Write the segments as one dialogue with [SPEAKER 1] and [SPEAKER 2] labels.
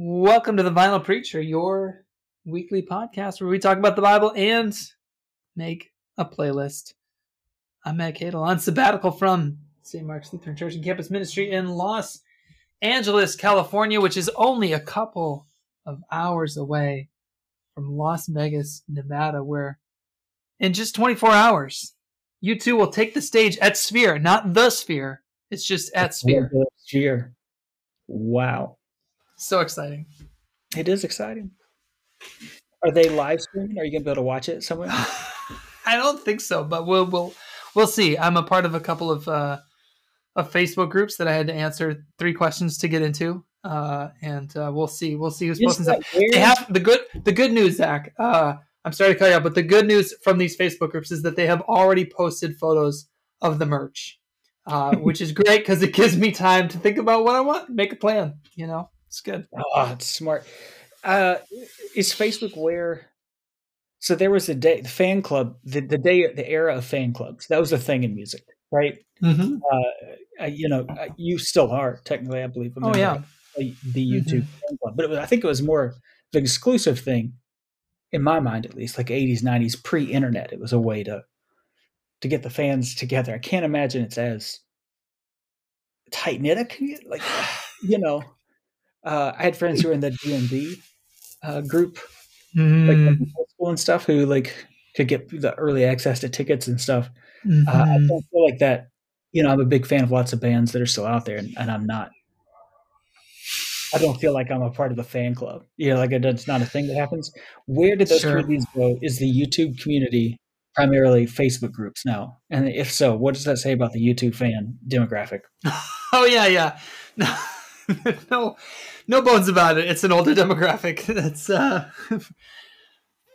[SPEAKER 1] Welcome to the Vinyl Preacher, your weekly podcast where we talk about the Bible and make a playlist. I'm Matt Keadle on sabbatical from St. Mark's Lutheran Church and Campus Ministry in Los Angeles, California, which is only a couple of hours away from Las Vegas, Nevada, where in just 24 hours, U2 will take the stage at Sphere, not the Sphere. It's just at Sphere.
[SPEAKER 2] Sphere. Wow.
[SPEAKER 1] So exciting.
[SPEAKER 2] It is exciting. Are they live streaming? Are you gonna be able to watch it somewhere?
[SPEAKER 1] I don't think so, but we'll we'll we'll see. I'm a part of a couple of uh, of Facebook groups that I had to answer three questions to get into, uh, and uh, we'll see. We'll see who's posting. Stuff. They have the good the good news, Zach. Uh, I'm sorry to cut you off, but the good news from these Facebook groups is that they have already posted photos of the merch, uh, which is great because it gives me time to think about what I want, make a plan. You know. It's good.
[SPEAKER 2] Oh, it's smart. Uh, is Facebook where? So there was a day, the fan club, the, the day, the era of fan clubs. That was a thing in music, right?
[SPEAKER 1] Mm-hmm.
[SPEAKER 2] Uh, you know, you still are technically, I believe.
[SPEAKER 1] Oh yeah,
[SPEAKER 2] the U2 mm-hmm. fan club, but it was, I think it was more of an exclusive thing, in my mind at least, like '80s, '90s, pre-internet. It was a way to to get the fans together. I can't imagine it's as tight knit a community, like you know uh, I had friends who were in the DMB uh, group,
[SPEAKER 1] mm.
[SPEAKER 2] like school and stuff, who like could get the early access to tickets and stuff.
[SPEAKER 1] Mm-hmm.
[SPEAKER 2] Uh, I mm-hmm. don't feel like that. You know, I'm a big fan of lots of bands that are still out there, and, and I'm not. I don't feel like I'm a part of the fan club. You know, like it's not a thing that happens. Where did those sure. communities go? Is the U2 community primarily Facebook groups now? And if so, what does that say about the U2 fan demographic?
[SPEAKER 1] oh yeah, yeah. no, no bones about it. It's an older demographic. That's uh,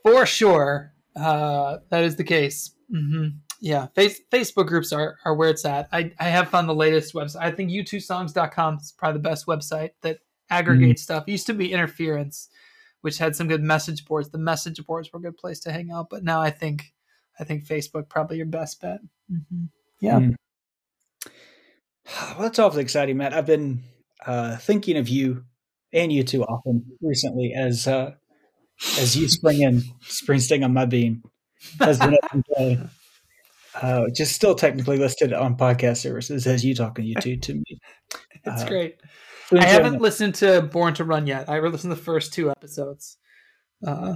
[SPEAKER 1] for sure. Uh, that is the case. Mm-hmm. Yeah, face, Facebook groups are, are where it's at. I, I have found the latest website. I think u2songs.com is probably the best website that aggregates mm-hmm. stuff. It used to be Interference, which had some good message boards. The message boards were a good place to hang out, but now I think I think Facebook probably your best bet. Mm-hmm. Yeah. Mm.
[SPEAKER 2] Well, that's awfully exciting, Matt. I've been uh, thinking of you and U2 often recently as uh, as you spring in Springsteen on my bean has been play. Uh, just still technically listed on podcast services as you talking U2 to me.
[SPEAKER 1] It's uh, great. I haven't it. listened to Born to Run yet. I listened to the first two episodes. Uh,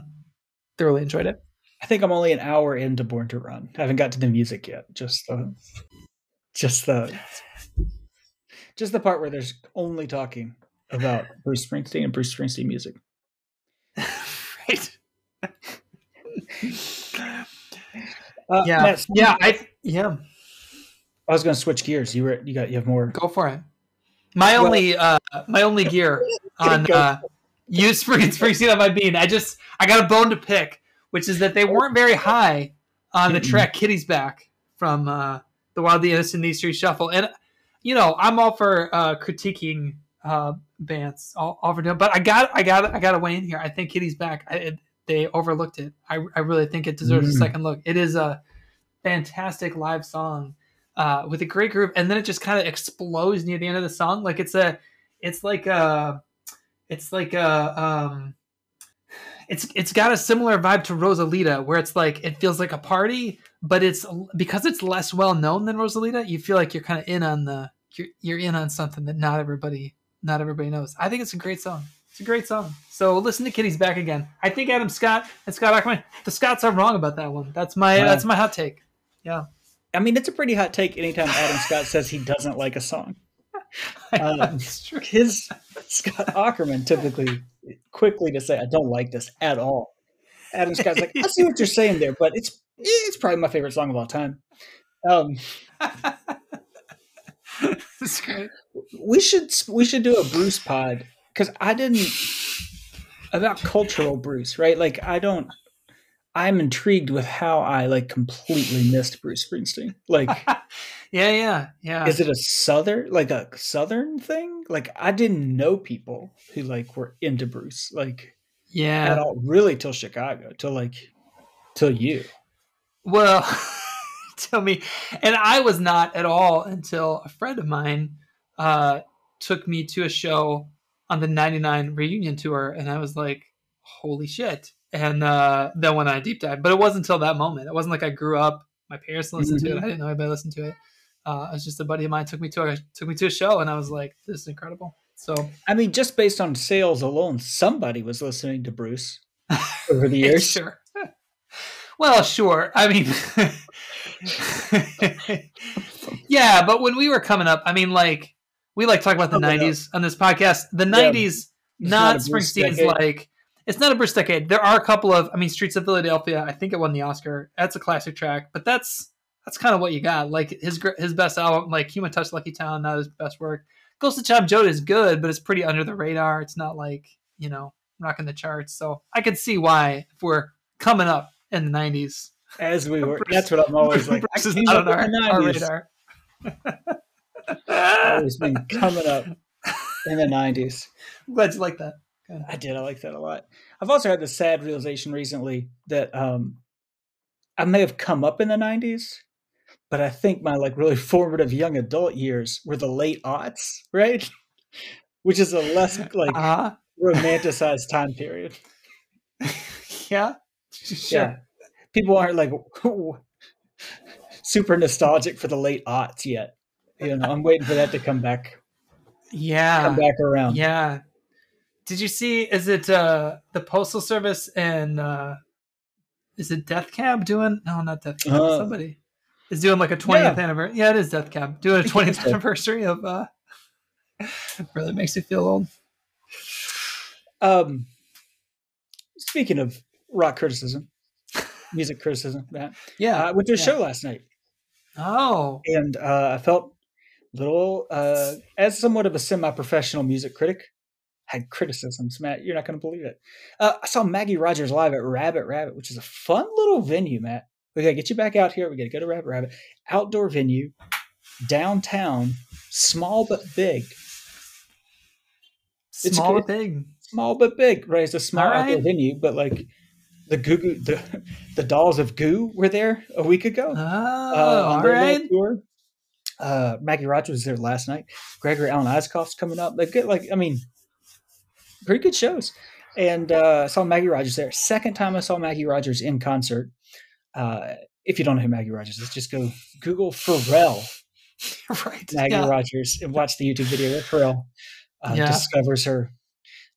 [SPEAKER 1] thoroughly enjoyed it.
[SPEAKER 2] I think I'm only an hour into Born to Run. I haven't got to the music yet. Just the, just the just the part where there's only talking about Bruce Springsteen and Bruce Springsteen music.
[SPEAKER 1] right. uh, yeah. Matt, yeah. I yeah.
[SPEAKER 2] I was going to switch gears. You were you got you have more.
[SPEAKER 1] Go for it. My well, only uh my only gear on uh you Springsteen on my bean. I just I got a bone to pick, which is that they weren't very high on the track "Kitty's Back" from uh the Wild the Innocent East Street Shuffle, and you know, I'm all for uh, critiquing uh, bands, all, all for doing. But I got, I got, I got to weigh in here. I think Kitty's back. I, it, they overlooked it. I, I really think it deserves mm. a second look. It is a fantastic live song uh, with a great group, and then it just kind of explodes near the end of the song. Like it's a, it's like a, it's like a, um, it's it's got a similar vibe to Rosalita, where it's like it feels like a party, but it's because it's less well known than Rosalita. You feel like you're kind of in on the you're you're in on something that not everybody not everybody knows. I think it's a great song. It's a great song. So listen to Kitty's back again. I think Adam Scott and Scott Aukerman, the Scotts are wrong about that one. That's my wow. that's my hot take. Yeah.
[SPEAKER 2] I mean, it's a pretty hot take anytime Adam Scott says he doesn't like a song. Um, his Scott Aukerman typically quickly to say I don't like this at all. Adam Scott's like, I see what you're saying there, but it's it's probably my favorite song of all time. Um, We should we should do a Bruce pod because I didn't about cultural Bruce, right? Like I don't. I'm intrigued with how I like completely missed Bruce Springsteen. Like,
[SPEAKER 1] yeah, yeah, yeah.
[SPEAKER 2] Is it a southern like a southern thing? Like I didn't know people who like were into Bruce. Like,
[SPEAKER 1] yeah,
[SPEAKER 2] at all, really till Chicago, till like till you.
[SPEAKER 1] Well. tell me. And I was not at all until a friend of mine uh, took me to a show on the 99 reunion tour and I was like, holy shit. And uh, then when I deep dive, but it wasn't until that moment. It wasn't like I grew up, my parents listened mm-hmm. to it. Mm-hmm. I didn't know anybody listened to it. Uh, it was just a buddy of mine took me to a, took me to a show and I was like, this is incredible. So
[SPEAKER 2] I mean, just based on sales alone, somebody was listening to Bruce over the years.
[SPEAKER 1] sure. Well, sure. I mean, yeah, but when we were coming up, I mean, like we like talk about the '90s on this podcast. The '90s, yeah, not, not Springsteen's like it's not a Bruce decade. There are a couple of, I mean, Streets of Philadelphia. I think it won the Oscar. That's a classic track, but that's that's kind of what you got. Like his his best album, like Human Touch, Lucky Town, not his best work. Ghost of Tom Joad is good, but it's pretty under the radar. It's not like you know rocking the charts. So I could see why if we're coming up in the '90s,
[SPEAKER 2] as we were. Bruce, that's what I'm always like. Bruce is not on our, our radar. always been coming up in the '90s.
[SPEAKER 1] I'm glad you like that.
[SPEAKER 2] I did. I like that a lot. I've also had the sad realization recently that um, I may have come up in the '90s, but I think my like really formative young adult years were the late aughts, right? Which is a less like uh-huh. romanticized time period.
[SPEAKER 1] yeah,
[SPEAKER 2] sure. yeah. People aren't like super nostalgic for the late aughts yet. You know, I'm waiting for that to come back.
[SPEAKER 1] Yeah,
[SPEAKER 2] come back around.
[SPEAKER 1] Yeah. Did you see? Is it uh the postal service and uh is it Death Cab doing? No, not Death Cab. Uh, Somebody is doing like a 20th yeah. anniversary. Yeah, it is Death Cab doing a 20th anniversary of. uh Really makes me feel old.
[SPEAKER 2] Um, speaking of rock criticism, music criticism, Matt.
[SPEAKER 1] Yeah,
[SPEAKER 2] uh, I went to a
[SPEAKER 1] yeah.
[SPEAKER 2] show last night.
[SPEAKER 1] Oh,
[SPEAKER 2] and uh, I felt a little uh, as somewhat of a semi-professional music critic had criticisms, Matt. You're not going to believe it. Uh, I saw Maggie Rogers live at Rabbit Rabbit, which is a fun little venue, Matt. We got to get you back out here. We got to go to Rabbit Rabbit. Outdoor venue, downtown, small but big.
[SPEAKER 1] Small but big.
[SPEAKER 2] Small but big, right? It's a small right. outdoor venue, but like the Goo Goo, the the Dolls of Goo were there a week ago.
[SPEAKER 1] Oh, uh, on their
[SPEAKER 2] tour. Uh, Maggie Rogers was there last night. Gregory Alan Isakov's coming up. They get like, I mean, pretty good shows. And uh, I saw Maggie Rogers there. Second time I saw Maggie Rogers in concert. Uh, if you don't know who Maggie Rogers is, just go Google Pharrell,
[SPEAKER 1] right?
[SPEAKER 2] Maggie yeah. Rogers, and watch the YouTube video where Pharrell uh, yeah. discovers her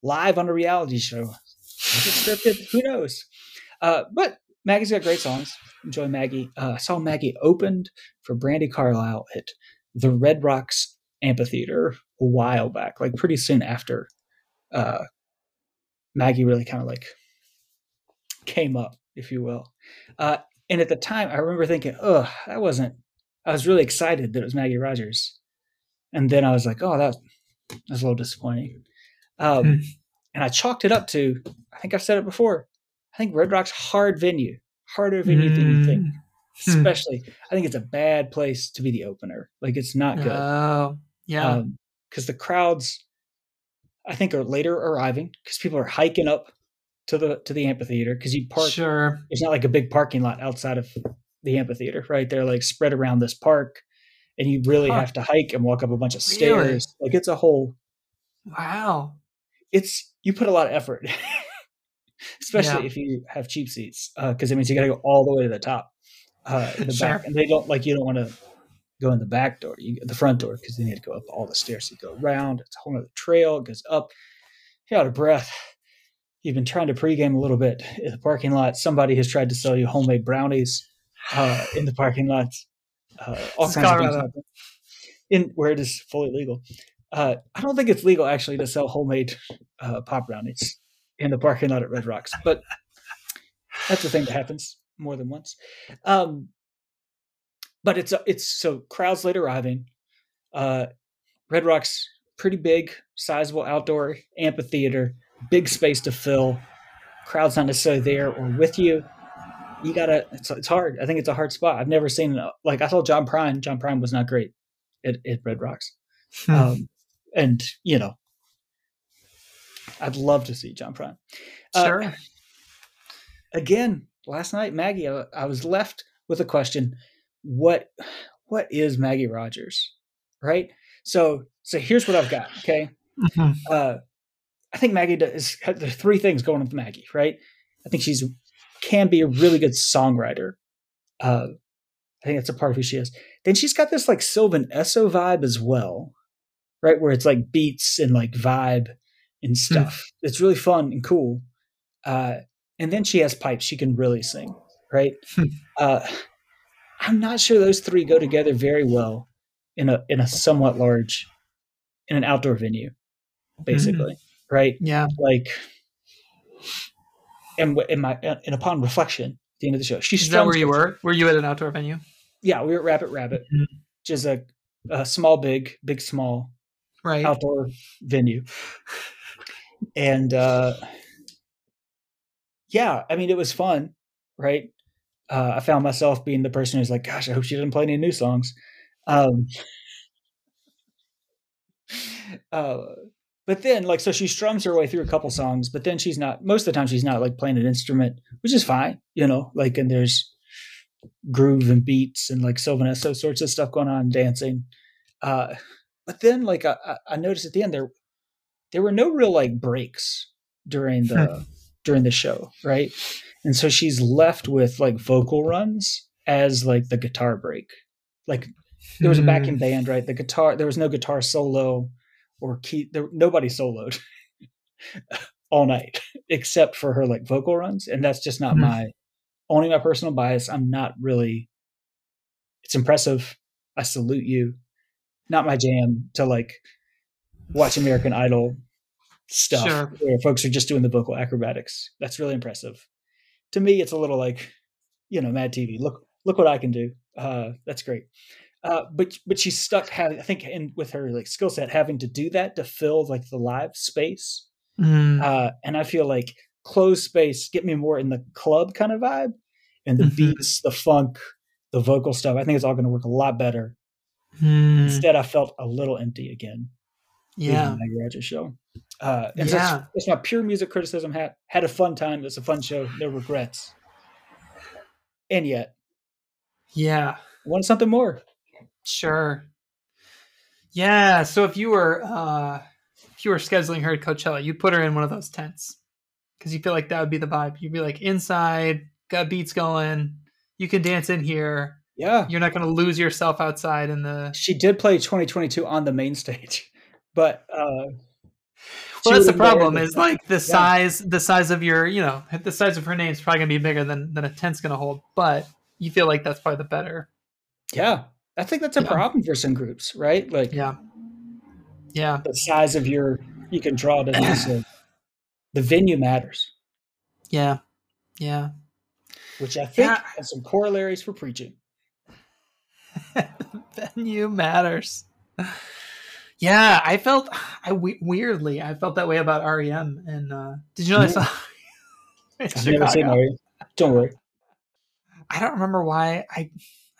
[SPEAKER 2] live on a reality show. Scripted? Who knows? Uh, but Maggie's got great songs. Enjoy Maggie. Uh, I saw Maggie opened for Brandi Carlile at the Red Rocks Amphitheater a while back, like pretty soon after uh, Maggie really kind of like came up, if you will. Uh, and at the time, I remember thinking, "Oh, that wasn't." I was really excited that it was Maggie Rogers, and then I was like, "Oh, that, that was a little disappointing." Um, hmm. And I chalked it up to, I think I've said it before. I think Red Rock's hard venue, harder venue mm. than you think. Hmm. Especially, I think it's a bad place to be the opener. Like it's not good.
[SPEAKER 1] Oh, yeah.
[SPEAKER 2] Because um, the crowds I think are later arriving because people are hiking up to the to the amphitheater because you park.
[SPEAKER 1] Sure,
[SPEAKER 2] it's not like a big parking lot outside of the amphitheater, right? They're like spread around this park, and you really huh. have to hike and walk up a bunch of stairs. Really? Like it's a whole.
[SPEAKER 1] Wow,
[SPEAKER 2] it's you put a lot of effort, especially yeah. if you have cheap seats, because uh, it means you got to go all the way to the top uh, in the sure. back, and they don't like you don't want to go in the back door, you the front door, because then you have to go up all the stairs. You go around, it's a whole other trail, it goes up. You're out of breath. You've been trying to pregame a little bit in the parking lot. Somebody has tried to sell you homemade brownies uh, in the parking lots. Uh, all kinds of things in where it is fully legal. Uh, I don't think it's legal actually to sell homemade uh, pop brownies in the parking lot at Red Rocks, but that's the thing that happens more than once. Um, but it's it's so crowds late arriving. Uh, Red Rock's pretty big, sizable outdoor amphitheater, big space to fill. Crowd's not necessarily there or with you. You gotta. It's, it's hard. I think it's a hard spot. I've never seen like I saw John Prine. John Prine was not great at, at Red Rocks, hmm. um, and you know, I'd love to see John Prine.
[SPEAKER 1] Uh, sure. Uh,
[SPEAKER 2] again, last night, Maggie, I, I was left with a question what what is Maggie Rogers, right? So so here's what I've got. Okay, mm-hmm. uh, I think Maggie does. There's three things going with Maggie, right? I think she's can be a really good songwriter. Uh, I think that's a part of who she is. Then she's got this like Sylvan Esso vibe as well, right? Where it's like beats and like vibe and stuff. Mm. It's really fun and cool. Uh, and then she has pipes. She can really sing, right? Hmm. uh, I'm not sure those three go together very well in a in a somewhat large in an outdoor venue, basically, mm-hmm. right?
[SPEAKER 1] Yeah,
[SPEAKER 2] like and in my and upon reflection, at the end of the show,
[SPEAKER 1] she's is that where you were? Were you at an outdoor venue?
[SPEAKER 2] Yeah, we were at Rabbit Rabbit, mm-hmm. which is a, a small, big, big, small,
[SPEAKER 1] right
[SPEAKER 2] outdoor venue, and uh, yeah, I mean it was fun, right? Uh, I found myself being the person who's like, "Gosh, I hope she doesn't play any new songs." Um, uh, but then, like, so she strums her way through a couple songs, but then she's not. Most of the time, she's not like playing an instrument, which is fine, you know. Like, and there's groove and beats and like Sylvan Esso sorts of stuff going on, dancing. Uh, but then, like, I, I noticed at the end there there were no real like breaks during the hmm. during the show, right? And so she's left with like vocal runs as like the guitar break. Like there was a backing hmm. band, right? The guitar, there was no guitar solo or key. There, nobody soloed all night except for her like vocal runs, and that's just not mm-hmm. my owning my personal bias. I'm not really. It's impressive. I salute you. Not my jam to like watch American Idol stuff sure. where folks are just doing the vocal acrobatics. That's really impressive. To me, it's a little like, you know, Mad TV. Look, look what I can do. Uh, that's great. Uh, but but she's stuck having I think in with her like skill set having to do that to fill like the live space. Mm. Uh, and I feel like closed space get me more in the club kind of vibe, and the mm-hmm. beats, the funk, the vocal stuff. I think it's all going to work a lot better. Mm. Instead, I felt a little empty again.
[SPEAKER 1] Yeah,
[SPEAKER 2] my graduate show. Uh, yeah, it's, my pure music criticism. Had had a fun time. It's a fun show. No regrets. And yet,
[SPEAKER 1] yeah,
[SPEAKER 2] want something more.
[SPEAKER 1] Sure. Yeah. So if you were uh, if you were scheduling her at Coachella, you'd put her in one of those tents because you feel like that would be the vibe. You'd be like inside, got beats going. You can dance in here.
[SPEAKER 2] Yeah.
[SPEAKER 1] You're not going to lose yourself outside in the.
[SPEAKER 2] She did play 2022 on the main stage, but. Uh,
[SPEAKER 1] well, that's the problem. Is like the yeah. size, the size of your, you know, the size of her name is probably gonna be bigger than than a tent's gonna hold. But you feel like that's probably the better.
[SPEAKER 2] Yeah, I think that's a yeah. problem for some groups, right? Like,
[SPEAKER 1] yeah, yeah,
[SPEAKER 2] the size of your you can draw this. the venue matters.
[SPEAKER 1] Yeah, yeah.
[SPEAKER 2] Which I think yeah. has some corollaries for preaching.
[SPEAKER 1] venue matters. Yeah, I felt I weirdly I felt that way about REM. And uh, did you know mm-hmm. I saw?
[SPEAKER 2] I've never seen REM. Don't worry.
[SPEAKER 1] I don't remember why I.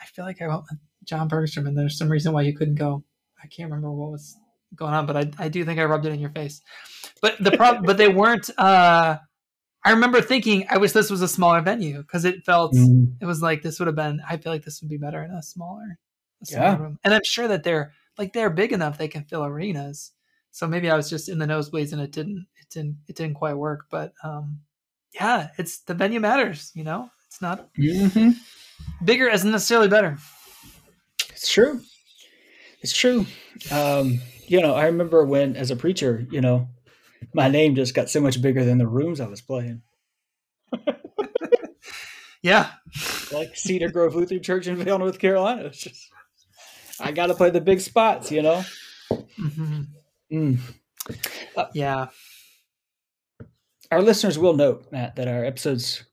[SPEAKER 1] I feel like I went with John Bergstrom, and there's some reason why you couldn't go. I can't remember what was going on, but I, I do think I rubbed it in your face. But the problem, but they weren't. Uh, I remember thinking, I wish this was a smaller venue because it felt mm. it was like this would have been. I feel like this would be better in a smaller, a smaller yeah. room. And I'm sure that they're like they're big enough they can fill arenas. So maybe I was just in the nosebleeds and it didn't it didn't it didn't quite work. But um, yeah, it's the venue matters. You know, it's not mm-hmm. bigger isn't necessarily better.
[SPEAKER 2] It's true. It's true. Um, you know, I remember when, as a preacher, you know, my name just got so much bigger than the rooms I was playing.
[SPEAKER 1] yeah,
[SPEAKER 2] like Cedar Grove Lutheran Church in Vale, North Carolina. It's just, I got to play the big spots, you know. Mm-hmm.
[SPEAKER 1] Mm. Uh, yeah.
[SPEAKER 2] Our listeners will note, Matt, that our episode's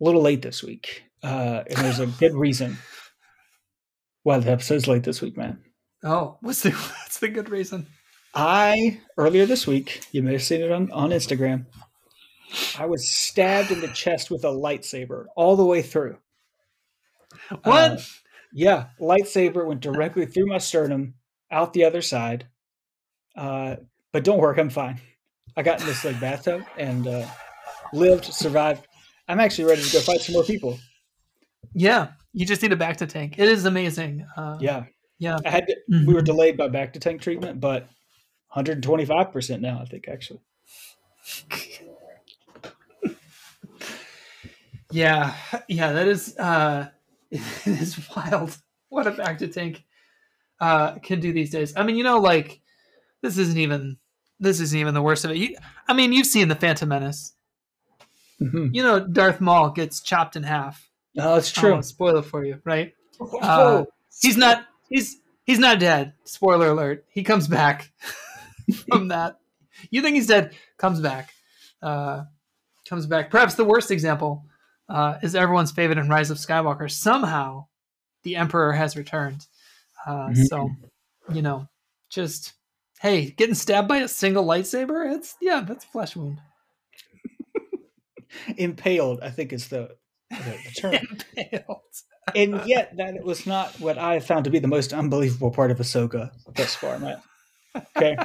[SPEAKER 2] a little late this week, uh, and there's a good reason why the episode's late this week, man.
[SPEAKER 1] Oh, what's the what's the good reason?
[SPEAKER 2] I earlier this week, you may have seen it on, on Instagram. I was stabbed in the chest with a lightsaber all the way through.
[SPEAKER 1] What? Uh,
[SPEAKER 2] yeah, lightsaber went directly through my sternum, out the other side. Uh, but don't worry, I'm fine. I got in this like bathtub and uh, lived, survived. I'm actually ready to go fight some more people.
[SPEAKER 1] Yeah, you just need a bacta tank. It is amazing. Uh,
[SPEAKER 2] yeah,
[SPEAKER 1] yeah.
[SPEAKER 2] I had to, mm-hmm. we were delayed by bacta tank treatment, but 125 percent now. I think actually.
[SPEAKER 1] yeah, yeah, that is uh, it is wild. What a bacta tank uh, can do these days. I mean, you know, like this isn't even this isn't even the worst of it. You, I mean, you've seen the Phantom Menace.
[SPEAKER 2] Mhm.
[SPEAKER 1] You know, Darth Maul gets chopped in half.
[SPEAKER 2] Oh, it's true.
[SPEAKER 1] won't spoil it for you, right? Uh, he's not. He's he's not dead. Spoiler alert. He comes back from that. You think he's dead? Comes back. Uh, comes back. Perhaps the worst example uh, is everyone's favorite in Rise of Skywalker. Somehow, the Emperor has returned. Uh,
[SPEAKER 2] Mhm.
[SPEAKER 1] So, you know, just hey, getting stabbed by a single lightsaber. It's yeah, that's a flesh wound.
[SPEAKER 2] Impaled, I think is the, the, the term.
[SPEAKER 1] Impaled.
[SPEAKER 2] and yet that was not what I found to be the most unbelievable part of Ahsoka thus far, Matt. Okay.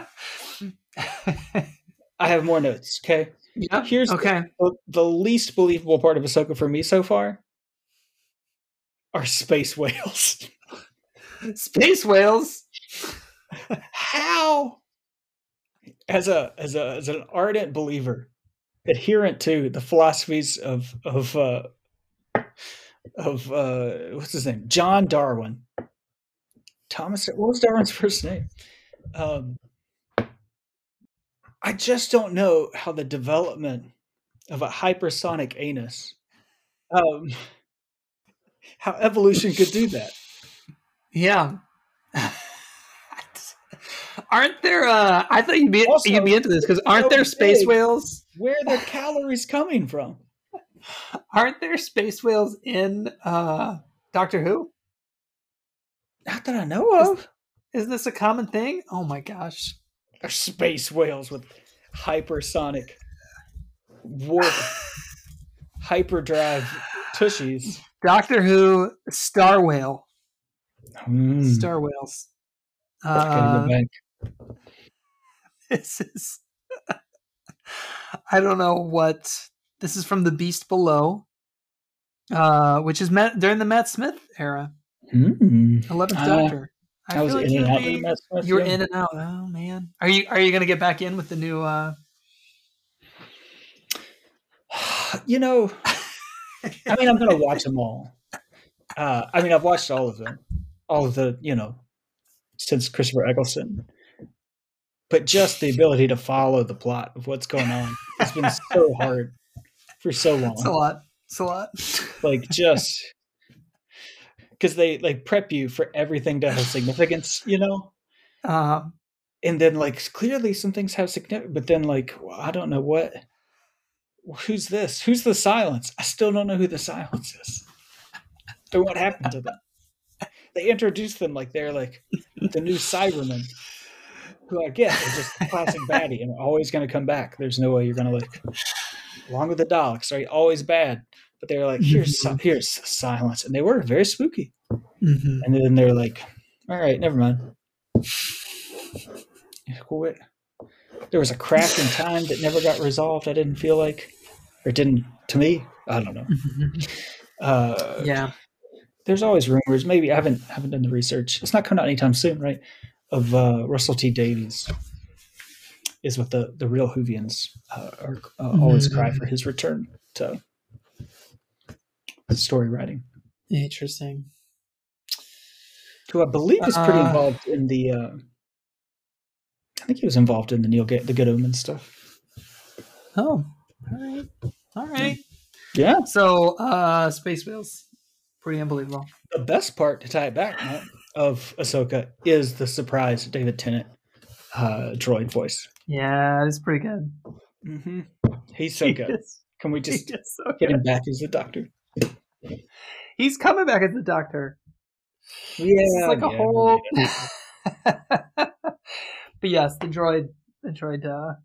[SPEAKER 2] I have more notes. Okay.
[SPEAKER 1] yeah.
[SPEAKER 2] Here's
[SPEAKER 1] okay.
[SPEAKER 2] the, the least believable part of Ahsoka for me so far are space whales.
[SPEAKER 1] Space whales.
[SPEAKER 2] How? As a as a as an ardent believer, adherent to the philosophies of of uh of uh what's his name? John Darwin. Thomas what was Darwin's first name? Um I just don't know how the development of a hypersonic anus um how evolution could do that.
[SPEAKER 1] Yeah. aren't there? Uh, I thought you'd be
[SPEAKER 2] Also,
[SPEAKER 1] you'd be into this because aren't there space whales?
[SPEAKER 2] Where are the calories coming from?
[SPEAKER 1] Aren't there space whales in uh, Doctor Who?
[SPEAKER 2] Not that I know of.
[SPEAKER 1] Is this a common thing? Oh my gosh!
[SPEAKER 2] Are space whales with hypersonic warp hyperdrive tushies.
[SPEAKER 1] Doctor Who star whale,
[SPEAKER 2] Mm.
[SPEAKER 1] star whales. Uh,
[SPEAKER 2] go
[SPEAKER 1] this is I don't know what this is from the Beast Below, uh, which is Matt, during the Matt Smith era,
[SPEAKER 2] Mm.
[SPEAKER 1] Eleventh
[SPEAKER 2] Uh,
[SPEAKER 1] Doctor.
[SPEAKER 2] I was in
[SPEAKER 1] you'd
[SPEAKER 2] and out
[SPEAKER 1] be-
[SPEAKER 2] of Matt Smith,
[SPEAKER 1] You were
[SPEAKER 2] yeah.
[SPEAKER 1] in and out. Oh man, are you are you gonna get back in with the new? uh
[SPEAKER 2] You know, I mean, I'm gonna watch them all. Uh, I mean, I've watched all of them, all of the, you know, since Christopher Eccleston. But just the ability to follow the plot of what's going on has been so hard for so long.
[SPEAKER 1] It's a lot. It's a lot.
[SPEAKER 2] like just because they like prep you for everything to have significance, you know,
[SPEAKER 1] Um,
[SPEAKER 2] and then like clearly some things have significance, but then like well, I don't know what. Who's this? Who's the silence? I still don't know who the silence is. Or what happened to them? They introduced them like they're like the new Cybermen, who I guess are just a classic baddie and always going to come back. There's no way you're going to like, along with the Daleks, right? Always bad, but they're like, here's si- here's silence, and they were very spooky.
[SPEAKER 1] mhm.
[SPEAKER 2] And then they're like, all right, never mind. What? There was a crack in time that never got resolved. I didn't feel like, or it didn't to me. I don't know. Uh,
[SPEAKER 1] yeah.
[SPEAKER 2] There's always rumors. Maybe I haven't haven't done the research. It's not coming out anytime soon, right? Of uh, Russell T Davies is what the the real Whovians uh, are uh, always cry for his return to story writing.
[SPEAKER 1] Interesting.
[SPEAKER 2] who I believe is pretty
[SPEAKER 1] Uh,
[SPEAKER 2] involved in the. Uh, I think he was involved in the Neil Ga- the Good Omen stuff.
[SPEAKER 1] Oh, all right, all right.
[SPEAKER 2] Yeah,
[SPEAKER 1] So, uh, space whales, pretty unbelievable.
[SPEAKER 2] the best part to tie it back Matt, of Ahsoka is the surprise David Tennant uh, droid voice.
[SPEAKER 1] Yeah, it's pretty good.
[SPEAKER 2] Mm-hmm. He's so
[SPEAKER 1] He
[SPEAKER 2] good.
[SPEAKER 1] is-
[SPEAKER 2] Can we just
[SPEAKER 1] so
[SPEAKER 2] get
[SPEAKER 1] good.
[SPEAKER 2] him back as the Doctor?
[SPEAKER 1] He's coming back as the Doctor.
[SPEAKER 2] Yeah,
[SPEAKER 1] like a
[SPEAKER 2] yeah,
[SPEAKER 1] whole.
[SPEAKER 2] yeah.
[SPEAKER 1] but yes, the droid, the droid, uh,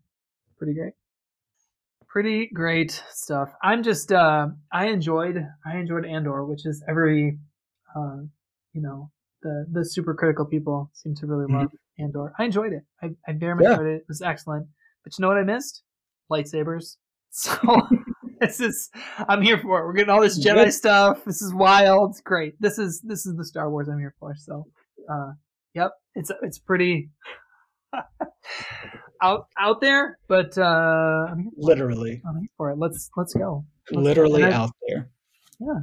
[SPEAKER 1] pretty great. Pretty great stuff. I'm just, uh, I enjoyed, I enjoyed Andor, which is every, uh, you know, the the super critical people seem to really love Andor. I enjoyed it. I, I very much
[SPEAKER 2] Yeah.
[SPEAKER 1] enjoyed it. It was excellent. But you know what I missed? Lightsabers. So this is, I'm here for it. We're getting all this Jedi
[SPEAKER 2] Good.
[SPEAKER 1] stuff. This is wild. It's great. This is this is the Star Wars I'm here for. So, uh, yep, it's it's pretty out out there, but uh, I'm here
[SPEAKER 2] Literally,
[SPEAKER 1] I'm here for it. Let's let's go. Let's
[SPEAKER 2] literally
[SPEAKER 1] go. I-
[SPEAKER 2] out there. Yeah.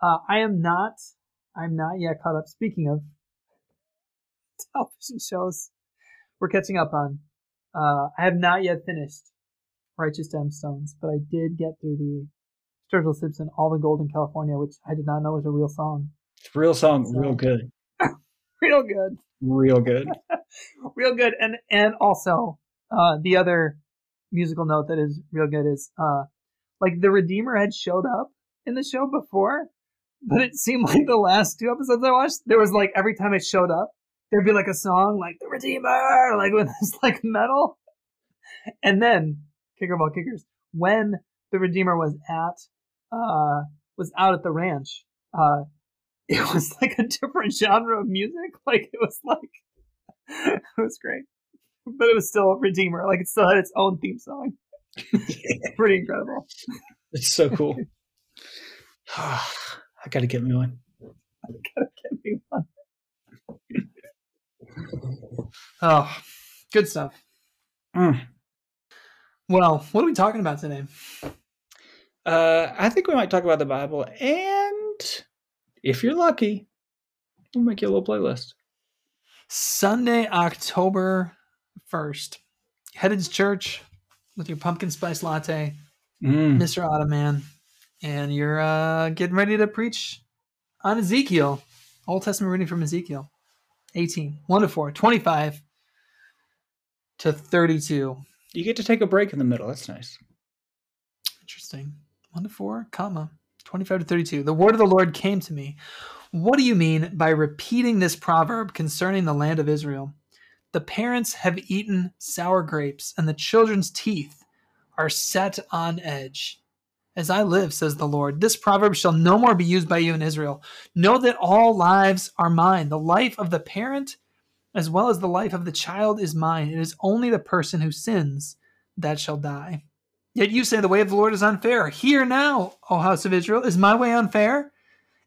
[SPEAKER 1] Uh, I am not. I'm not yet caught up. Speaking of television shows, we're catching up on. Uh, I have not yet finished Righteous Gemstones, but I did get through the Sturgill Simpson "All the Gold in California," which I did not know was a real song.
[SPEAKER 2] It's a real song,
[SPEAKER 1] So-
[SPEAKER 2] real good,
[SPEAKER 1] Real good,
[SPEAKER 2] real good.
[SPEAKER 1] real good, and and also uh, the other musical note that is real good is uh, like the Redeemer had showed up in the show before, but it seemed like the last two episodes I watched, there was like every time it showed up, there'd be like a song like the Redeemer, like with this like metal. And then, kicker of all kickers, when the Redeemer was at uh was out at the ranch, uh it was like a different genre of music. Like it was like it was great. But it was still Redeemer, like it still had its own theme song. Pretty incredible.
[SPEAKER 2] It's so cool. I got to get me one.
[SPEAKER 1] I gotta get me one. Oh, good stuff.
[SPEAKER 2] Mm.
[SPEAKER 1] Well, what are we talking about today?
[SPEAKER 2] Uh, I think we might talk about the Bible, and if you're lucky, we'll make you a little playlist.
[SPEAKER 1] Sunday, October 1st. Headed to church with your pumpkin spice latte,
[SPEAKER 2] Mm.
[SPEAKER 1] Mr. Ottoman, and you're uh, getting ready to preach on Ezekiel. Old Testament reading from Ezekiel 18, 1 to 4, 25 to 32.
[SPEAKER 2] You get to take a break in the middle. That's nice.
[SPEAKER 1] Interesting. 1 to 4, comma, 25 to 32. The word of the Lord came to me. What do you mean by repeating this proverb concerning the land of Israel? The parents have eaten sour grapes, and the children's teeth are set on edge. As I live, says the Lord, this proverb shall no more be used by you in Israel. Know that all lives are mine. The life of the parent, as well as the life of the child, is mine. It is only the person who sins that shall die. Yet you say the way of the Lord is unfair. Hear now, O house of Israel, is my way unfair?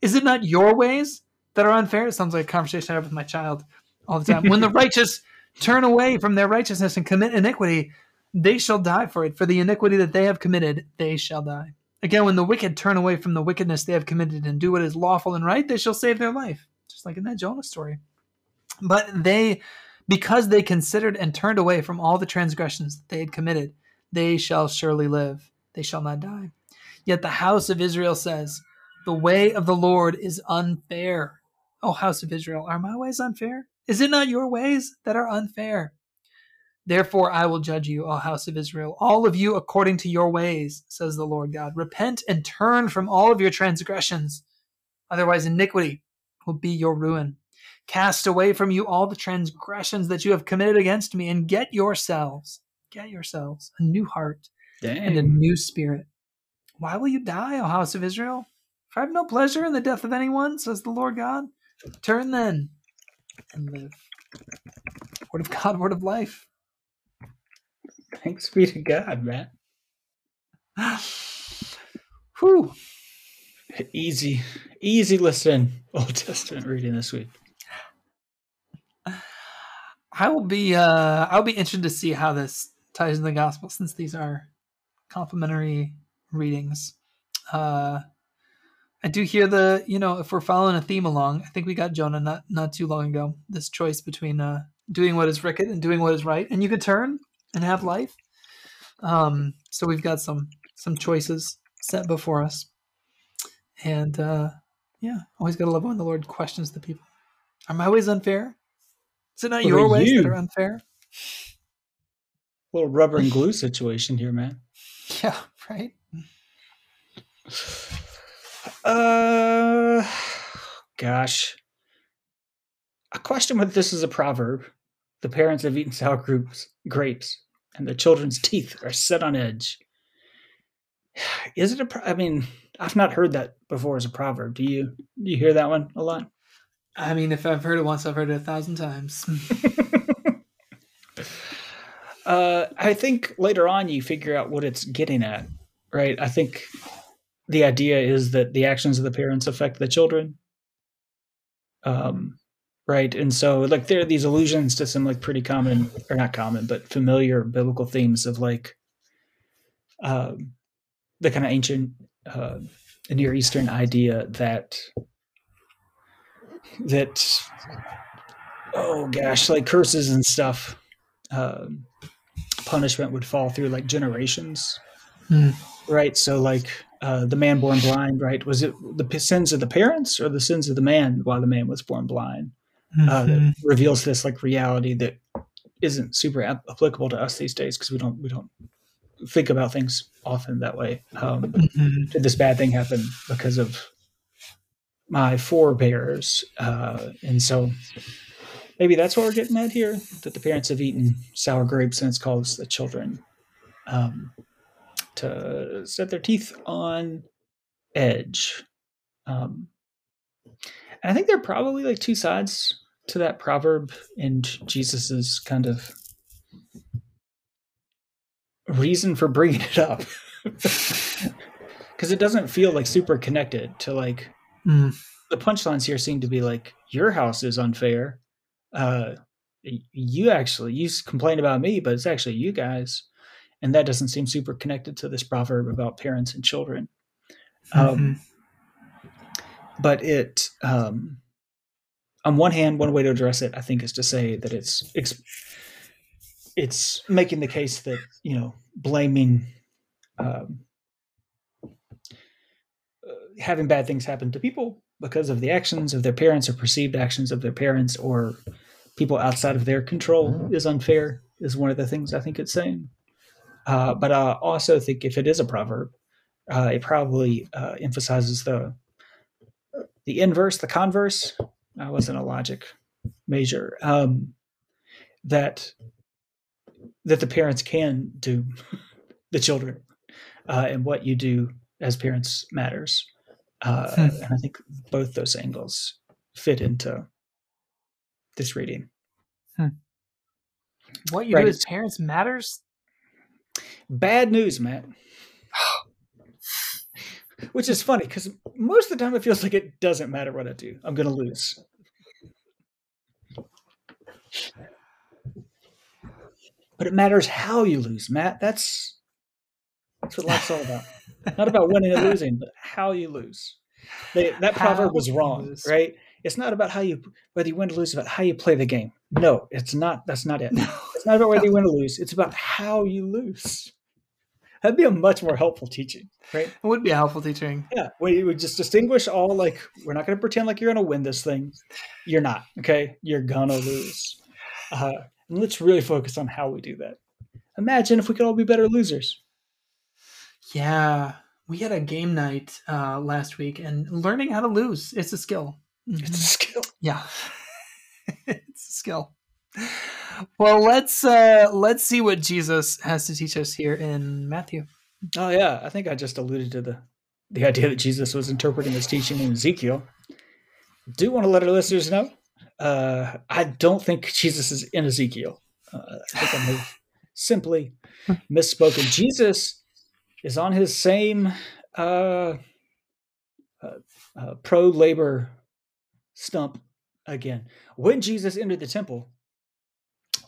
[SPEAKER 1] Is it not your ways that are unfair? It sounds like a conversation I have with my child all the time. when the righteous turn away from their righteousness and commit iniquity, they shall die for it. For the iniquity that they have committed, they shall die. Again, when the wicked turn away from the wickedness they have committed and do what is lawful and right, they shall save their life. Just like in that Jonah story. But they, because they considered and turned away from all the transgressions that they had committed, they shall surely live. They shall not die. Yet the house of Israel says, The way of the Lord is unfair. O house of Israel, are my ways unfair? Is it not your ways that are unfair? Therefore I will judge you, O house of Israel, all of you according to your ways, says the Lord God. Repent and turn from all of your transgressions, otherwise iniquity will be your ruin. Cast away from you all the transgressions that you have committed against me, and get yourselves, get yourselves a new heart and a new spirit. Why will you die, O house of Israel? For I have no pleasure in the death of anyone, says the Lord God. Turn then and live. Word of God, word of life.
[SPEAKER 2] Thanks be to God, man.
[SPEAKER 1] Whew.
[SPEAKER 2] Easy, easy listen. Old Testament reading this week.
[SPEAKER 1] I will be uh I'll be interested to see how this ties into the gospel since these are complementary readings. Uh I do hear the you know, if we're following a theme along, I think we got Jonah not not too long ago. This choice between uh doing what is wicked and doing what is right, and you could turn and have life. Um so we've got some some choices set before us. And uh yeah, always gotta love when the Lord questions the people. Am I always unfair? Is it not
[SPEAKER 2] What
[SPEAKER 1] your ways
[SPEAKER 2] you?
[SPEAKER 1] that are unfair?
[SPEAKER 2] little rubber and glue situation here, man.
[SPEAKER 1] Yeah, right.
[SPEAKER 2] Uh, gosh. A question with this is a proverb. The parents have eaten sour grapes, grapes, and the children's teeth are set on edge. Is it a? Pro- I mean, I've not heard that before as a proverb. Do you? Do you hear that one a lot?
[SPEAKER 1] I mean, if I've heard it once, I've heard it a thousand times.
[SPEAKER 2] uh, I think later on you figure out what it's getting at, right? I think the idea is that the actions of the parents affect the children. Um, right? And so like there are these allusions to some like pretty common or not common, but familiar biblical themes of like um, the kind of ancient uh, Near Eastern idea that that oh gosh, like curses and stuff, um, punishment would fall through like generations,
[SPEAKER 1] Hmm.
[SPEAKER 2] right? So like uh, the man born blind, right? Was it the p- sins of the parents or the sins of the man while the man was born blind? Uh,
[SPEAKER 1] Mhm.
[SPEAKER 2] reveals this like reality that isn't super ap- applicable to us these days because we don't we don't think about things often that way. Um,
[SPEAKER 1] Mhm.
[SPEAKER 2] did this bad thing happen because of my forebears? Uh, and so maybe that's what we're getting at here that the parents have eaten sour grapes and it's caused the children um, to set their teeth on edge. Um, and I think there are probably like two sides to that proverb and Jesus's kind of reason for bringing it up because it doesn't feel like super connected to like
[SPEAKER 1] Mm.
[SPEAKER 2] the punchlines here seem to be like your house is unfair uh you actually you complain about me but it's actually you guys and that doesn't seem super connected to this proverb about parents and children um
[SPEAKER 1] Mhm.
[SPEAKER 2] but it um on one hand one way to address it i think is to say that it's it's, it's making the case that you know blaming um, having bad things happen to people because of the actions of their parents or perceived actions of their parents or people outside of their control is unfair is one of the things i think it's saying uh, but i also think if it is a proverb uh, it probably uh, emphasizes the the inverse, the converse. I wasn't a logic major. Um, that that the parents can do the children, uh, and what you do as parents matters. Uh,
[SPEAKER 1] Hmm.
[SPEAKER 2] And I think both those angles fit into this reading.
[SPEAKER 1] What you
[SPEAKER 2] Right,
[SPEAKER 1] do as parents matters.
[SPEAKER 2] Bad news, Matt. Which is funny because most of the time it feels like it doesn't matter what I do. I'm going to lose. But it matters how you lose, Matt. That's that's what life's all about. Not about winning and losing, but how you lose. They, that
[SPEAKER 1] How
[SPEAKER 2] proverb was wrong, right? It's not about how you whether you win or lose, it's about how you play the game. No, it's not. That's not it. No. It's not about whether you win or lose. It's about how you lose. That'd be a much more helpful teaching, right?
[SPEAKER 1] It would be a helpful teaching.
[SPEAKER 2] Yeah, we would just distinguish all like we're not going to pretend like you're going to win this thing. You're not. Okay, you're gonna lose. Uh, and let's really focus on how we do that. Imagine if we could all be better losers.
[SPEAKER 1] Yeah, we had a game night uh, last week, and learning how to lose it's a skill.
[SPEAKER 2] It's a
[SPEAKER 1] Mhm.
[SPEAKER 2] skill.
[SPEAKER 1] Yeah, it's a skill. Well, let's uh, let's see what Jesus has to teach us here in Matthew.
[SPEAKER 2] Oh yeah, I think I just alluded to the the idea that Jesus was interpreting his teaching in Ezekiel. Do want to let our listeners know? Uh, I don't think Jesus is in Ezekiel. Uh, I think I may have simply misspoken. Jesus is on his same uh, uh, uh, pro labor stump again. When Jesus entered the temple,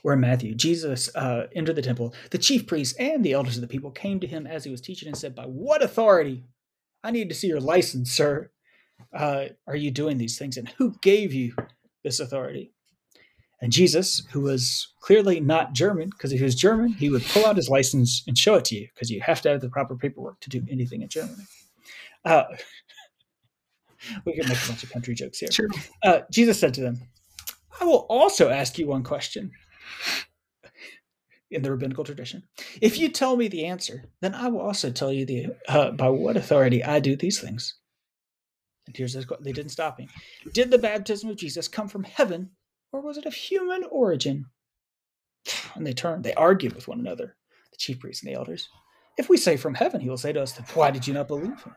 [SPEAKER 2] we're in Matthew. Jesus uh, entered the temple. The chief priests and the elders of the people came to him as he was teaching and said, By what authority? I need to see your license, sir. Uh, are you doing these things? And who gave you this authority? And Jesus, who was clearly not German, because if he was German, he would pull out his license and show it to you, because you have to have the proper paperwork to do anything in Germany. Uh, we can make a bunch of country jokes here.
[SPEAKER 1] Sure.
[SPEAKER 2] Uh, Jesus said to them, I will also ask you one question in the rabbinical tradition. If you tell me the answer, then I will also tell you the uh, by what authority I do these things. And here's this, they didn't stop me. Did the baptism of Jesus come from heaven, or was it of human origin? And they turned, they argued with one another, the chief priests and the elders. If we say from heaven, he will say to us, why did you not believe him?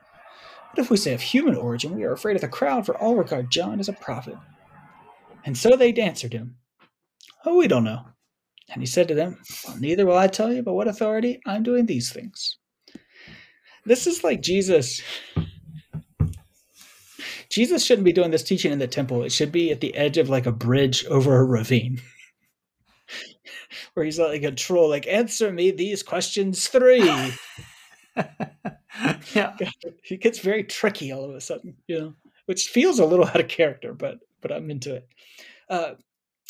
[SPEAKER 2] But if we say of human origin, we are afraid of the crowd, for all regard John as a prophet. And so they answered him, Oh, we don't know. And he said to them, well, Neither will I tell you by what authority I'm doing these things. This is like Jesus Jesus shouldn't be doing this teaching in the temple. It should be at the edge of like a bridge over a ravine. Where he's like a troll, like, answer me these questions three.
[SPEAKER 1] yeah.
[SPEAKER 2] He gets very tricky all of a sudden, you know, which feels a little out of character, but but I'm into it. Uh,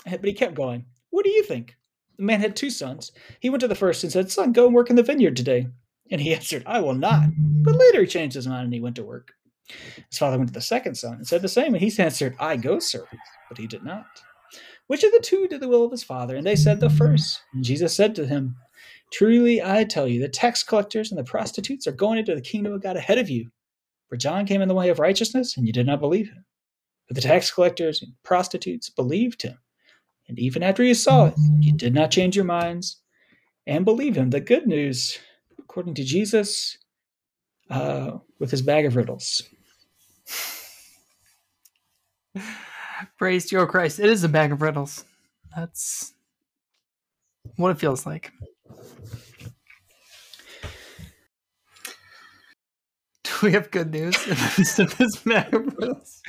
[SPEAKER 2] but he kept going. What do you think? The man had two sons. He went to the first and said, Son, go and work in the vineyard today. And he answered, I will not. But later he changed his mind and he went to work. His father went to the second son and said the same, and he answered, I go, sir. But he did not. Which of the two did the will of his father? And they said, The first. And Jesus said to him, Truly I tell you, the tax collectors and the prostitutes are going into the kingdom of God ahead of you. For John came in the way of righteousness, and you did not believe him. But the tax collectors and prostitutes believed him. And even after you saw it, you did not change your minds and believe him. The good news, according to Jesus, uh, with his bag of riddles.
[SPEAKER 1] Praise to your Christ. It is a bag of riddles. That's what it feels like. Do we have good news in this bag of riddles?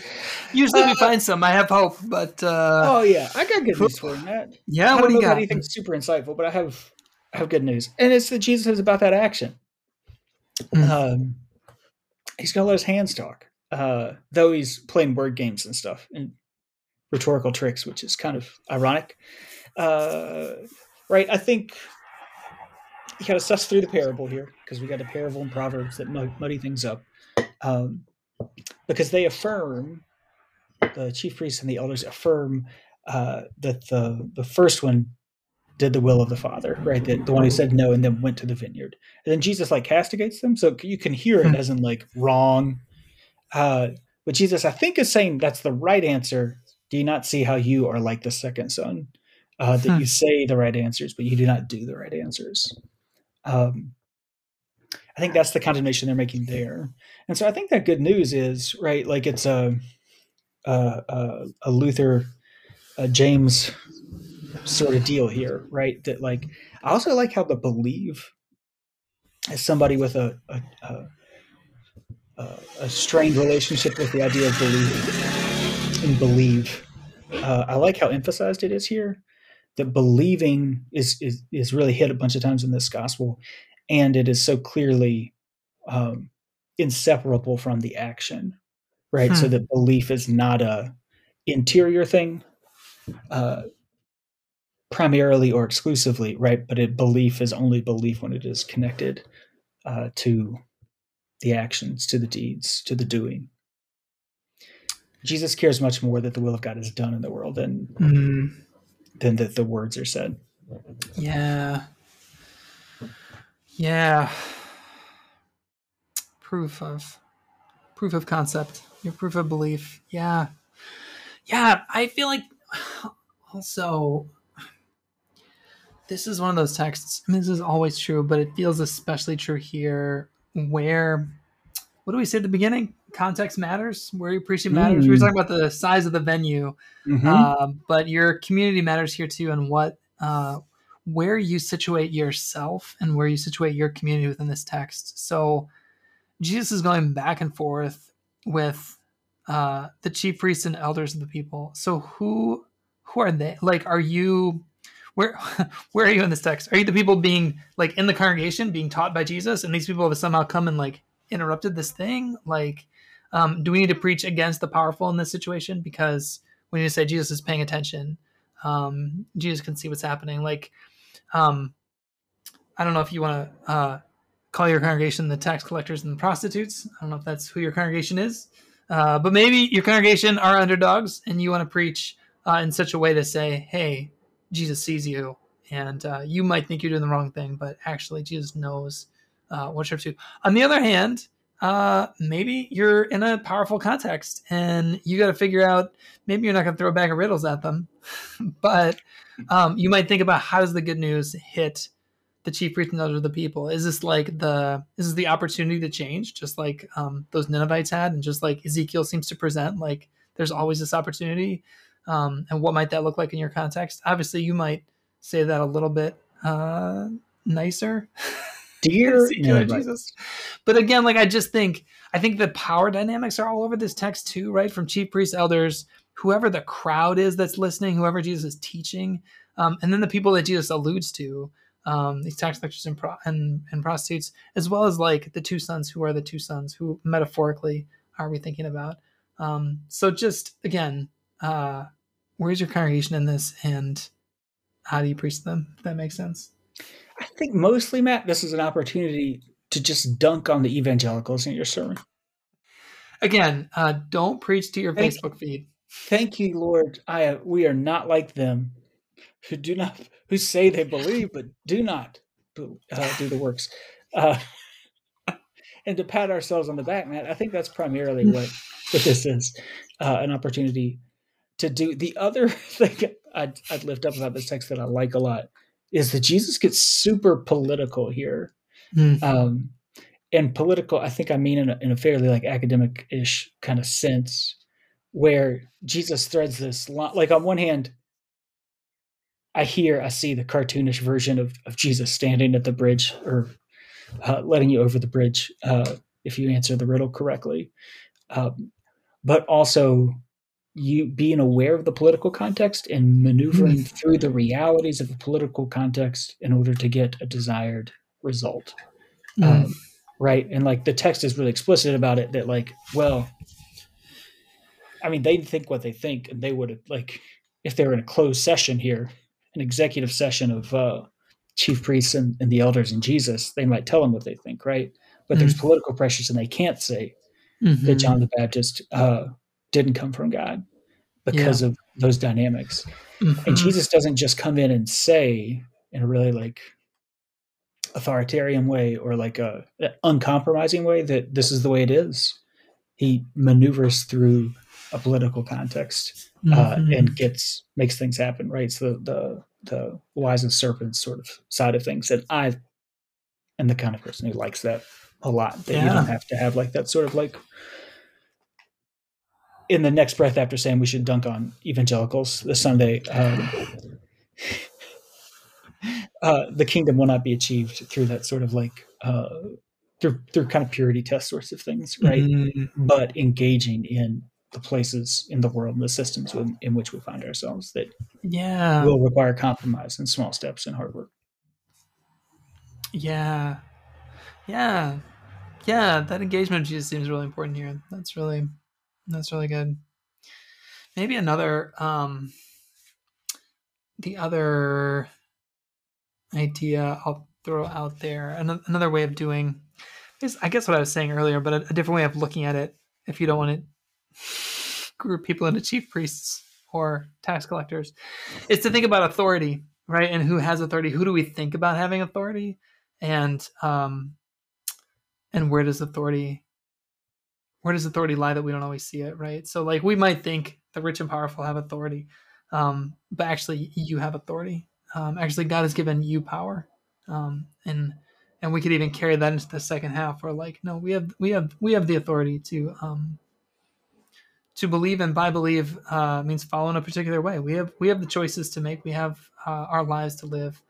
[SPEAKER 1] Usually we uh, find some. I have hope, but uh,
[SPEAKER 2] oh yeah, I got good news for you, Matt.
[SPEAKER 1] Yeah, what do you got?
[SPEAKER 2] Anything super insightful, but I have I have good news, and it's that Jesus is about that action. Mm. Um, he's gonna let his hands talk, uh, though he's playing word games and stuff and rhetorical tricks, which is kind of ironic. Uh, right? I think you got to suss through the parable here because we got a parable and proverbs that muddy things up. Um, because they affirm the chief priests and the elders affirm uh, that the the first one did the will of the father right that the one who said no and then went to the vineyard and then jesus like castigates them so you can hear it hmm. as in like wrong uh, but jesus i think is saying that's the right answer do you not see how you are like the second son uh, that you hmm. say the right answers but you do not do the right answers um, i think that's the condemnation they're making there and so i think that good news is right like it's a a, a Luther, a James sort of deal here, right? That like I also like how the believe as somebody with a a, a, a strained relationship with the idea of believing and believe. Uh, I like how emphasized it is here. That believing is, is is really hit a bunch of times in this gospel, and it is so clearly um, inseparable from the action right? Hmm. So that belief is not a interior thing, uh, primarily or exclusively, right? But it belief is only belief when it is connected uh, to the actions, to the deeds, to the doing. Jesus cares much more that the will of God is done in the world than mm. than that the words are said.
[SPEAKER 1] Yeah. Yeah. Proof of proof of concept. Your proof of belief. Yeah. Yeah. I feel like also this is one of those texts. I mean, this is always true, but it feels especially true here where what do we say at the beginning? Context matters. Where your preaching matters. Mm. We were talking about the size of the venue, mm-hmm. uh, but your community matters here too, and what uh, where you situate yourself and where you situate your community within this text. So Jesus is going back and forth with uh, the chief priests and elders of the people. So who who are they? Like, are you where where are you in this text? Are you the people being like in the congregation being taught by Jesus, and these people have somehow come and like interrupted this thing? Like, um, do we need to preach against the powerful in this situation? Because we need to say Jesus is paying attention. Um, Jesus can see what's happening. Like, um, I don't know if you want to uh, call your congregation the tax collectors and the prostitutes. I don't know if that's who your congregation is, uh, but maybe your congregation are underdogs and you want to preach uh, in such a way to say, hey, Jesus sees you. And uh, you might think you're doing the wrong thing, but actually, Jesus knows uh, what you're up to. On the other hand, uh, maybe you're in a powerful context and you got to figure out maybe you're not going to throw a bag of riddles at them, but um, you might think about how does the good news hit the chief priest and elders of the people? Is this like the is this the opportunity to change, just like um, those Ninevites had, and just like Ezekiel seems to present? Like there's always this opportunity, um, and what might that look like in your context? Obviously, you might say that a little bit uh, nicer,
[SPEAKER 2] Dear
[SPEAKER 1] Jesus. But again, like I just think I think the power dynamics are all over this text too, right? From chief priests, elders, whoever the crowd is that's listening, whoever Jesus is teaching, um, and then the people that Jesus alludes to, um, these tax collectors and, pro- and, and prostitutes, as well as like the two sons. Who are the two sons? Who metaphorically are we thinking about? Um, so just again, uh, where's your congregation in this, and how do you preach to them? If that makes sense.
[SPEAKER 2] I think mostly, Matt, this is an opportunity to just dunk on the evangelicals in your sermon.
[SPEAKER 1] Again, uh, don't preach to your
[SPEAKER 2] Thank
[SPEAKER 1] Facebook feed.
[SPEAKER 2] Thank you, Lord. I we are not like them, who do not who say they believe but do not uh, do the works. Uh, and to pat ourselves on the back, Matt, I think that's primarily what what this is uh, an opportunity to do. The other thing I'd, I'd lift up about this text that I like a lot is that Jesus gets super political here.
[SPEAKER 1] Mm.
[SPEAKER 2] Um, and political, I think I mean in a, in a fairly like academic ish kind of sense, where Jesus threads this line. Like on one hand, I hear, I see the cartoonish version of, of Jesus standing at the bridge or uh, letting you over the bridge uh, if you answer the riddle correctly. Um, but also you being aware of the political context and maneuvering
[SPEAKER 1] Mm.
[SPEAKER 2] through the realities of a political context in order to get a desired result.
[SPEAKER 1] Mm.
[SPEAKER 2] Um, right. And like the text is really explicit about it that, like, well, I mean, they think what they think, and they would have, like, if they were in a closed session here, an executive session of uh, chief priests and, and the elders and Jesus, they might tell them what they think, right? But there's political pressures, and they can't say that
[SPEAKER 1] Mhm.
[SPEAKER 2] John the Baptist uh, didn't come from God because of those dynamics. And
[SPEAKER 1] Mhm.
[SPEAKER 2] Jesus doesn't just come in and say in a really like authoritarian way or like a, uncompromising way that this is the way it is. He maneuvers through a political context uh,
[SPEAKER 1] Mhm.
[SPEAKER 2] and gets makes things happen. Right. So the the wise and serpents sort of side of things, and I am the kind of person who likes that a lot. That you don't have to have like that sort of like in the next breath after saying we should dunk on evangelicals this Sunday, um, uh, the kingdom will not be achieved through that sort of like uh, through through kind of purity test sorts of things, right?
[SPEAKER 1] Mhm.
[SPEAKER 2] But engaging in the places in the world and the systems in, in which we find ourselves that
[SPEAKER 1] Yeah.
[SPEAKER 2] will require compromise and small steps and hard work.
[SPEAKER 1] Yeah. Yeah. Yeah. That engagement of Jesus seems really important here. That's really that's really good. Maybe another um the other idea I'll throw out there, ano- another way of doing is I guess what I was saying earlier, but a, a different way of looking at it if you don't want to group people into chief priests or tax collectors, is to think about authority, right? And who has authority? Who do we think about having authority? And um and where does authority where does authority lie that we don't always see it, right? So like we might think the rich and powerful have authority, um, but actually you have authority. Um, actually, God has given you power, um, and and we could even carry that into the second half. Where like, no, we have we have we have the authority to um, to believe, and by believe uh, means follow in a particular way. We have we have the choices to make. We have uh, our lives to live.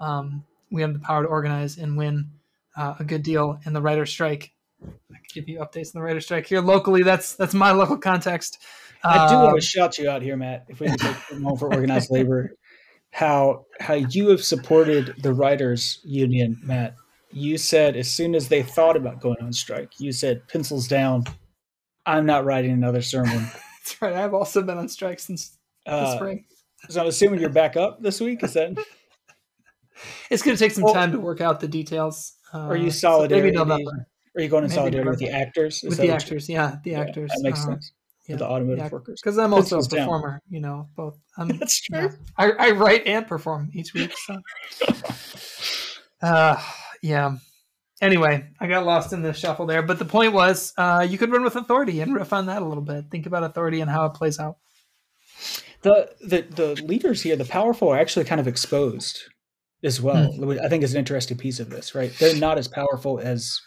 [SPEAKER 1] Um, we have the power to organize and win uh, a good deal in the writer strike. I can give you updates on the writer strike here locally. That's that's my local context.
[SPEAKER 2] I do
[SPEAKER 1] Um,
[SPEAKER 2] want to shout you out here, Matt. If we can take moment for organized labor, how how you have supported the writers union, Matt. You said as soon as they thought about going on strike, you said pencils down. I'm not writing another sermon.
[SPEAKER 1] That's right. I've also been on strike since the
[SPEAKER 2] Uh,
[SPEAKER 1] spring.
[SPEAKER 2] so I'm assuming you're back up this week. Is that
[SPEAKER 1] It's going to take some
[SPEAKER 2] well-
[SPEAKER 1] time to work out the details. Uh,
[SPEAKER 2] are you
[SPEAKER 1] so
[SPEAKER 2] solidarity?
[SPEAKER 1] maybe November
[SPEAKER 2] are you going in solidarity with the actors? Is
[SPEAKER 1] with the
[SPEAKER 2] you-
[SPEAKER 1] actors. Yeah, the
[SPEAKER 2] yeah,
[SPEAKER 1] actors.
[SPEAKER 2] That makes
[SPEAKER 1] uh,
[SPEAKER 2] sense.
[SPEAKER 1] yeah,
[SPEAKER 2] the automotive workers.
[SPEAKER 1] Because I'm also a
[SPEAKER 2] Pencils down.
[SPEAKER 1] performer. You know, both. I'm,
[SPEAKER 2] That's true.
[SPEAKER 1] yeah. I, I write and perform each week. So. Uh, yeah. Anyway, I got lost in the shuffle there, but the point was, uh, you could run with authority and riff on that a little bit. Think about authority and how it plays out.
[SPEAKER 2] the the the leaders here, the powerful, are actually kind of exposed as well. which I think is an interesting piece of this. Right, they're not as powerful as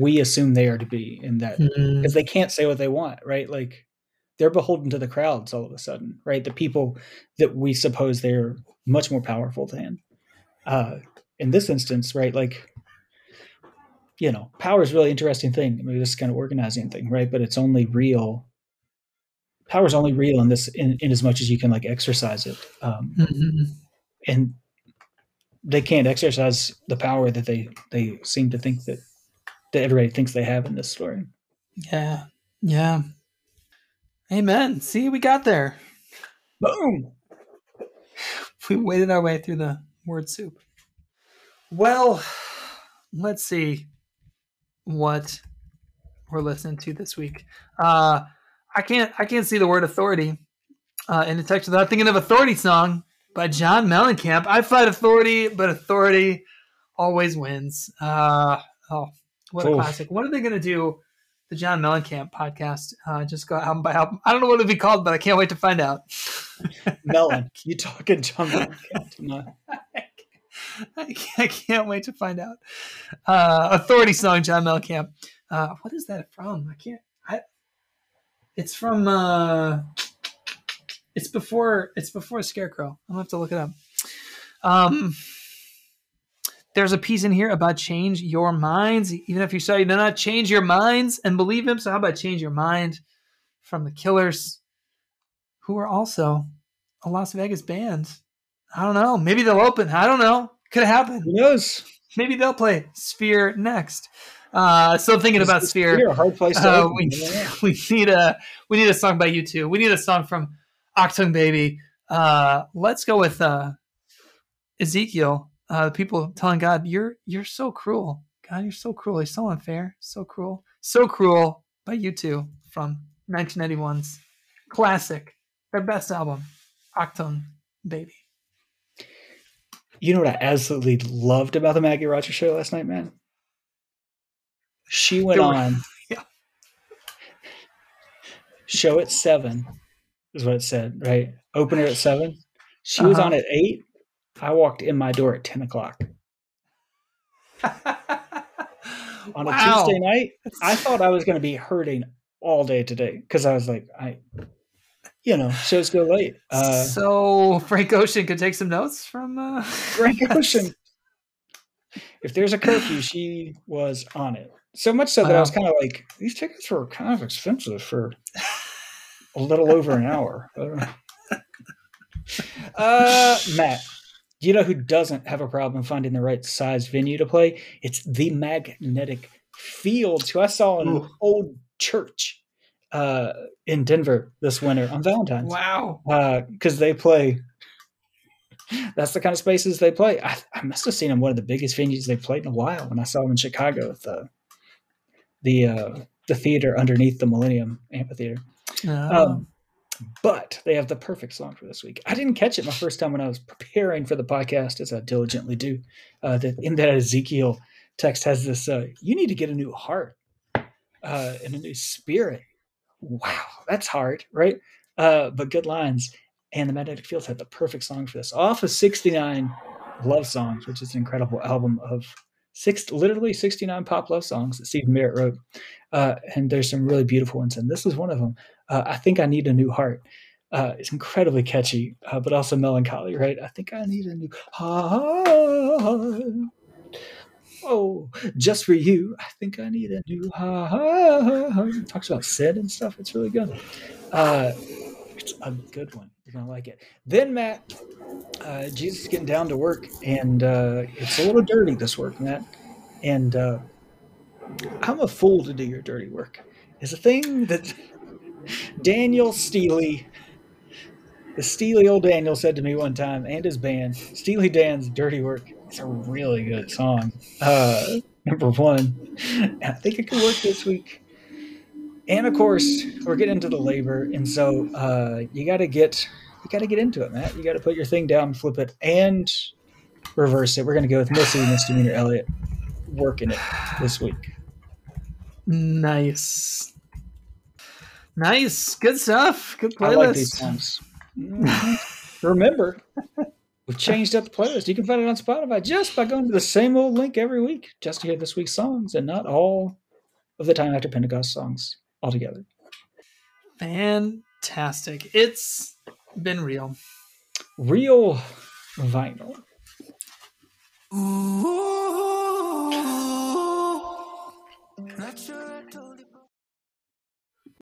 [SPEAKER 2] we assume they are to be in that because they can't say what they want. Right, like they're beholden to the crowds all of a sudden. Right, the people that we suppose they're much more powerful than. Uh, in this instance, right, like you know, power is a really interesting thing. I mean, this kind of organizing thing, right? But it's only real. Power is only real in this, in, in as much as you can like exercise it. Um,
[SPEAKER 1] Mhm.
[SPEAKER 2] and they can't exercise the power that they they seem to think that that everybody thinks they have in this story.
[SPEAKER 1] Yeah. Yeah. Amen. See, we got there.
[SPEAKER 2] Boom.
[SPEAKER 1] We waded our way through the word soup. Well, let's see what we're listening to this week. Uh, I can't I can't see the word authority uh, in the text without thinking of authority song by John Mellencamp. I fight authority, but authority always wins. Uh, oh, what a classic! What are they going to do? The John Mellencamp podcast. Uh, just go album by album. I don't know what it'll be called, but I can't wait to find out.
[SPEAKER 2] Melon, you talking John Mellencamp?
[SPEAKER 1] I can't, I can't wait to find out. Uh, Authority song, John Mellencamp. Uh, what is that from? I can't. I. It's from. Uh, it's before. It's before Scarecrow. I'm gonna have to look it up. Um. There's a piece in here about change your minds. Even if you say you do not change your minds and believe him. So how about change your mind from the Killers, who are also a Las Vegas band. I don't know. Maybe they'll open. I don't know. Could happen.
[SPEAKER 2] Who knows?
[SPEAKER 1] Maybe they'll play Sphere next. Uh, still thinking about Sphere.
[SPEAKER 2] Sphere a hard place to
[SPEAKER 1] Uh, we, we need a we need a song by U2. We need a song from Achtung Baby. Uh, let's go with uh, Ezekiel. Uh, people telling God, "You're you're so cruel. God, you're so cruel. You're so unfair. So cruel. So cruel." By U2 from 1991's classic, their best album, Achtung Baby.
[SPEAKER 2] You know what I absolutely loved about the Maggie Rogers show last night, man? She went
[SPEAKER 1] were-
[SPEAKER 2] on.
[SPEAKER 1] Yeah.
[SPEAKER 2] Show at seven is what it said, right? Opener at seven. She was
[SPEAKER 1] Uh-huh.
[SPEAKER 2] on at eight. I walked in my door at ten o'clock on a
[SPEAKER 1] Wow.
[SPEAKER 2] Tuesday night. I thought I was going to be hurting all day today because I was like, I, you know, shows go late. Uh,
[SPEAKER 1] so Frank Ocean could take some notes from uh,
[SPEAKER 2] Frank Ocean. If there's a curfew, she was on it. So much so that I was kind of like, these tickets were kind of expensive for a little over an hour. Uh, Uh, Matt, you know who doesn't have a problem finding the right size venue to play? It's the Magnetic Fields, who I saw in an old church uh, in Denver this winter on Valentine's
[SPEAKER 1] Wow.
[SPEAKER 2] because they play. That's the kind of spaces they play. I, I must have seen them one of the biggest venues they've played in a while when I saw them in Chicago at the the uh, the theater underneath the Millennium Amphitheater. Um, but they have the perfect song for this week. I didn't catch it my first time when I was preparing for the podcast, as I diligently do. Uh, that in that Ezekiel text has this: uh, "You need to get a new heart uh, and a new spirit." Wow, that's hard, right? Uh, but good lines. And the Magnetic Fields had the perfect song for this. Off of 69 Love Songs, which is an incredible album of six, literally 69 pop love songs that Stephin Merritt wrote. Uh, and there's some really beautiful ones. And this is one of them. Uh, I think I need a new heart. Uh, it's incredibly catchy, uh, but also melancholy, right? I think I need a new heart. Oh, just for you. I think I need a new heart. Talks about sin and stuff. It's really good. Uh, it's a good one. You're gonna like it. Then Matt, uh, Jesus is getting down to work, and uh, it's a little dirty this work, Matt. And uh, I'm a fool to do your dirty work. Is a thing that Daniel Steely, the Steely old Daniel, said to me one time, and his band, Steely Dan's "Dirty Work." It's a really good song. Uh, number one, I think it could work this week. And of course, we're getting into the labor, and so uh, you got to get you got to get into it, Matt. You got to put your thing down, flip it, and reverse it. We're going to go with Missy Misdemeanor Elliott working it this week.
[SPEAKER 1] Nice. Nice. Good stuff. Good
[SPEAKER 2] I like these
[SPEAKER 1] playlist.
[SPEAKER 2] songs. Mhm. Remember, we've changed up the playlist. You can find it on Spotify just by going to the same old link every week just to hear this week's songs and not all of the time after Pentecost songs altogether.
[SPEAKER 1] Fantastic. It's been real.
[SPEAKER 2] Real vinyl.
[SPEAKER 1] Let your echo